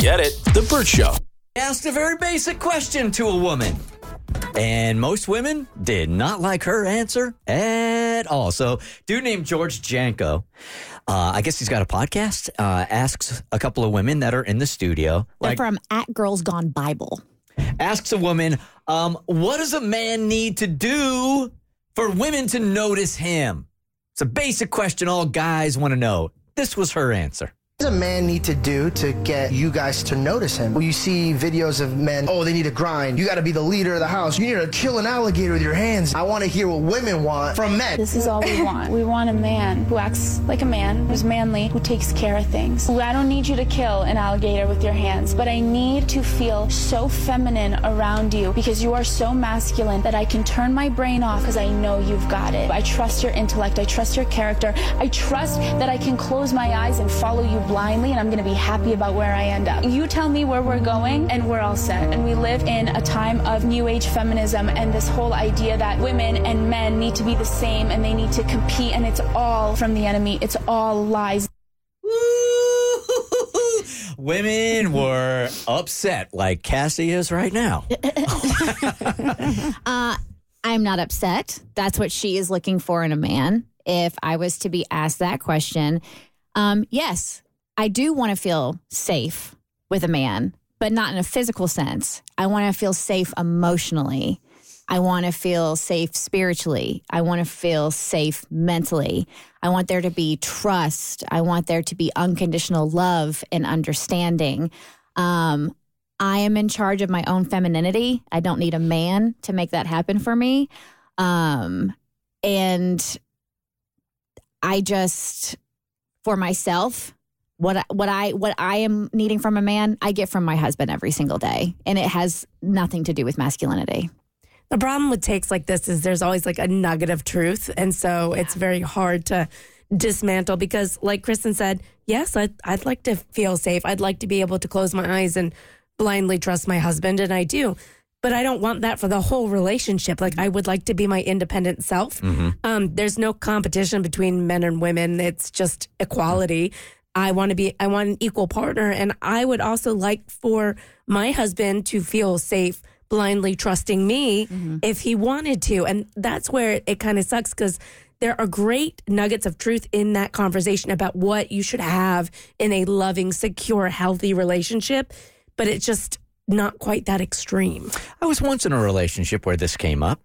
Get it? The Bert Show. asked a very basic question to a woman. And most women did not like her answer at all. So, dude named George Janko, uh, I guess he's got a podcast, uh, asks a couple of women that are in the studio, They're like, from at Girls Gone Bible. asks a woman, um, what does a man need to do for women to notice him? It's a basic question all guys want to know. This was her answer. What does a man need to do to get you guys to notice him? Well, you see videos of men, oh, they need to grind. You got to be the leader of the house. You need to kill an alligator with your hands. I want to hear what women want from men. This is all we want. We want a man who acts like a man, who's manly, who takes care of things. I don't need you to kill an alligator with your hands, but I need to feel so feminine around you because you are so masculine that I can turn my brain off because I know you've got it. I trust your intellect. I trust your character. I trust that I can close my eyes and follow you blindly and I'm going to be happy about where I end up. You tell me where we're going and we're all set. And we live in a time of new age feminism and this whole idea that women and men need to be the same and they need to compete and it's all from the enemy. It's all lies. Women were upset like Cassie is right now. I'm not upset. That's what she is looking for in a man. If I was to be asked that question, um, yes, I do want to feel safe with a man, but not in a physical sense. I want to feel safe emotionally. I want to feel safe spiritually. I want to feel safe mentally. I want there to be trust. I want there to be unconditional love and understanding. Um, I am in charge of my own femininity. I don't need a man to make that happen for me. Um, and I just, for myself, what I- what I what I am needing from a man, I get from my husband every single day, and it has nothing to do with masculinity. The problem with takes like this is there's always like a nugget of truth. And so it's very hard to dismantle because, like Kristen said, yes, I'd, I'd like to feel safe. I'd like to be able to close my eyes and blindly trust my husband. And I do. But I don't want that for the whole relationship. Like, I would like to be my independent self. Um, there's no competition between men and women, it's just equality. I want to be, I want an equal partner. And I would also like for my husband to feel safe blindly trusting me mm-hmm. if he wanted to. And that's where it kind of sucks because there are great nuggets of truth in that conversation about what you should have in a loving, secure, healthy relationship. But it just not quite that extreme. I was once in a relationship where this came up,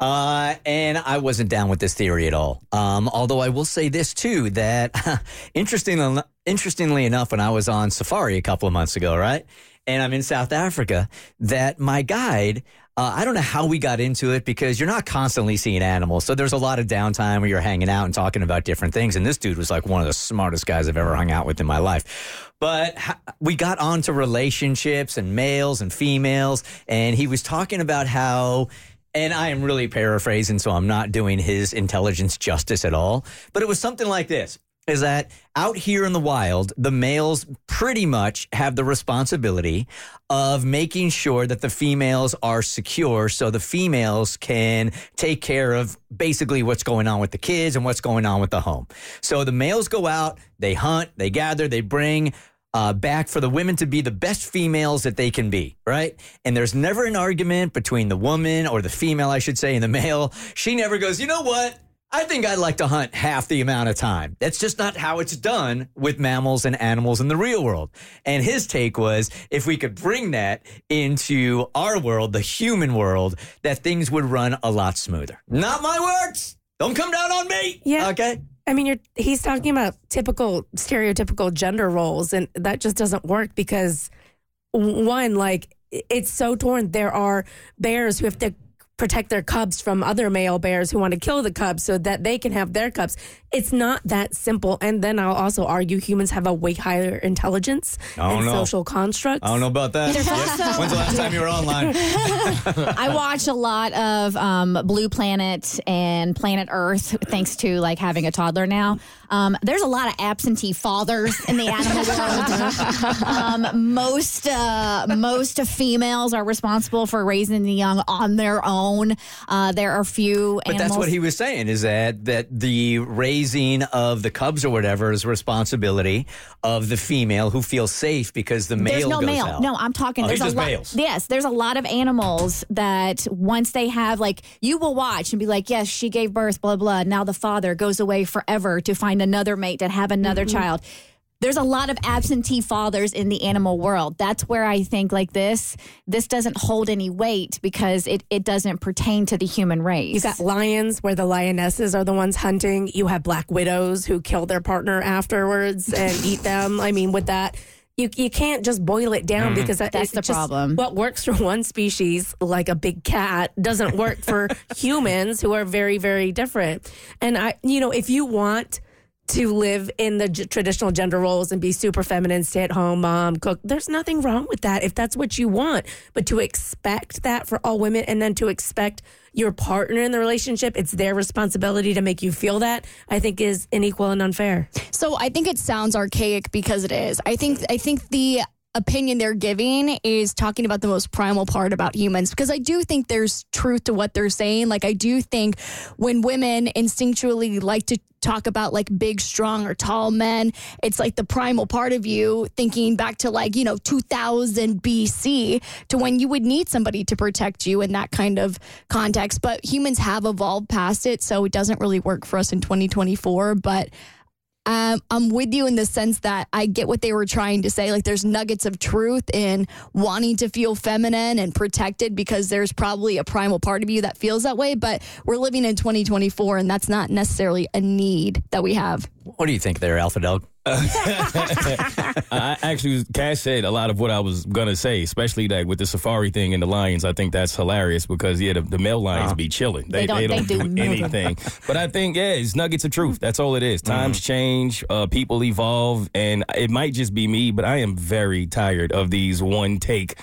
uh, and I wasn't down with this theory at all. Um, although I will say this too that interesting, interestingly enough, when I was on safari a couple of months ago, right, and I'm in South Africa, that my guide. Uh, I don't know how we got into it because you're not constantly seeing animals. So there's a lot of downtime where you're hanging out and talking about different things. And this dude was like one of the smartest guys I've ever hung out with in my life. But we got onto relationships and males and females. And he was talking about how, and I am really paraphrasing, so I'm not doing his intelligence justice at all. But it was something like this is that out here in the wild, the males pretty much have the responsibility of making sure that the females are secure so the females can take care of basically what's going on with the kids and what's going on with the home. So the males go out, they hunt, they gather, they bring uh, back for the women to be the best females that they can be, right? And there's never an argument between the woman or the female, I should say, and the male. She never goes, you know what? I think I'd like to hunt half the amount of time. That's just not how it's done with mammals and animals in the real world. And his take was if we could bring that into our world, the human world, that things would run a lot smoother. Not my words. Don't come down on me. Yeah. Okay. I mean, you're, he's talking about typical, stereotypical gender roles, and that just doesn't work because, one, like, it's so torn. There are bears who have to protect their cubs from other male bears who want to kill the cubs so that they can have their cubs. It's not that simple. And then I'll also argue humans have a way higher intelligence I don't and know. social constructs. I don't know about that. Yeah. When's the last time you were online? I watch a lot of um, Blue Planet and Planet Earth, thanks to like having a toddler now. Um, there's a lot of absentee fathers in the animal world. um, most uh, most females are responsible for raising the young on their own. Uh, there are few But animals. that's what he was saying is that that the raising of the cubs or whatever is responsibility of the female who feels safe because the male There's no goes male. out. No, I'm talking. Oh, there's he a just lot. bails. Yes, there's a lot of animals that once they have like you will watch and be like, yes, she gave birth, blah blah. Now the father goes away forever to find another mate to have another Mm-hmm. child. There's a lot of absentee fathers in the animal world. That's where I think like this, this doesn't hold any weight because it, it doesn't pertain to the human race. You've got lions where the lionesses are the ones hunting. You have black widows who kill their partner afterwards and eat them. I mean, with that, you you can't just boil it down mm-hmm. because that- That's the just- problem. What works for one species, like a big cat, doesn't work for humans who are very very different. And I, you know, if you want to live in the traditional gender roles and be super feminine, stay at home mom, cook. There's nothing wrong with that if that's what you want. But to expect that for all women and then to expect your partner in the relationship, it's their responsibility to make you feel that, I think is unequal and unfair. So I think it sounds archaic because it is. I think I think the opinion they're giving is talking about the most primal part about humans because I do think there's truth to what they're saying. Like I do think when women instinctually like to talk about like big, strong or tall men, it's like the primal part of you thinking back to like, you know, 2000 BC to when you would need somebody to protect you in that kind of context. But humans have evolved past it, so it doesn't really work for us in 2024. But um, I'm with you in the sense that I get what they were trying to say. Like, there's nuggets of truth in wanting to feel feminine and protected because there's probably a primal part of you that feels that way. But we're living in 2024, and that's not necessarily a need that we have. What do you think there, Alpha Dog? I actually, Cash said a lot of what I was gonna say, especially like with the safari thing and the lions. I think that's hilarious because yeah, the, the male lions be chilling. They, don't- they they don't do do, anything. but I think yeah, it's nuggets of truth. That's all it is. Times change, uh, people evolve, and it might just be me, but I am very tired of these one take.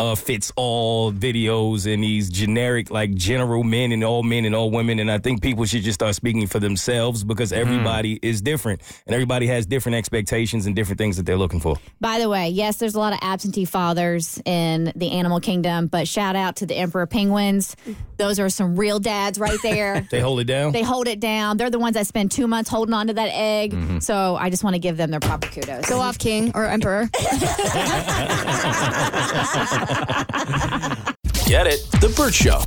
Uh, fits all videos and these generic like general men and all men and all women and I think people should just start speaking for themselves because everybody is different and everybody has different expectations and different things that they're looking for. By the way, yes, there's a lot of absentee fathers in the animal kingdom, but shout out to the emperor penguins. Those are some real dads right there. They hold it down. they hold it down. They're the ones that spend two months holding on to that egg. So I just want to give them their proper kudos. Go off, king or emperor. Get it? The Bert Show.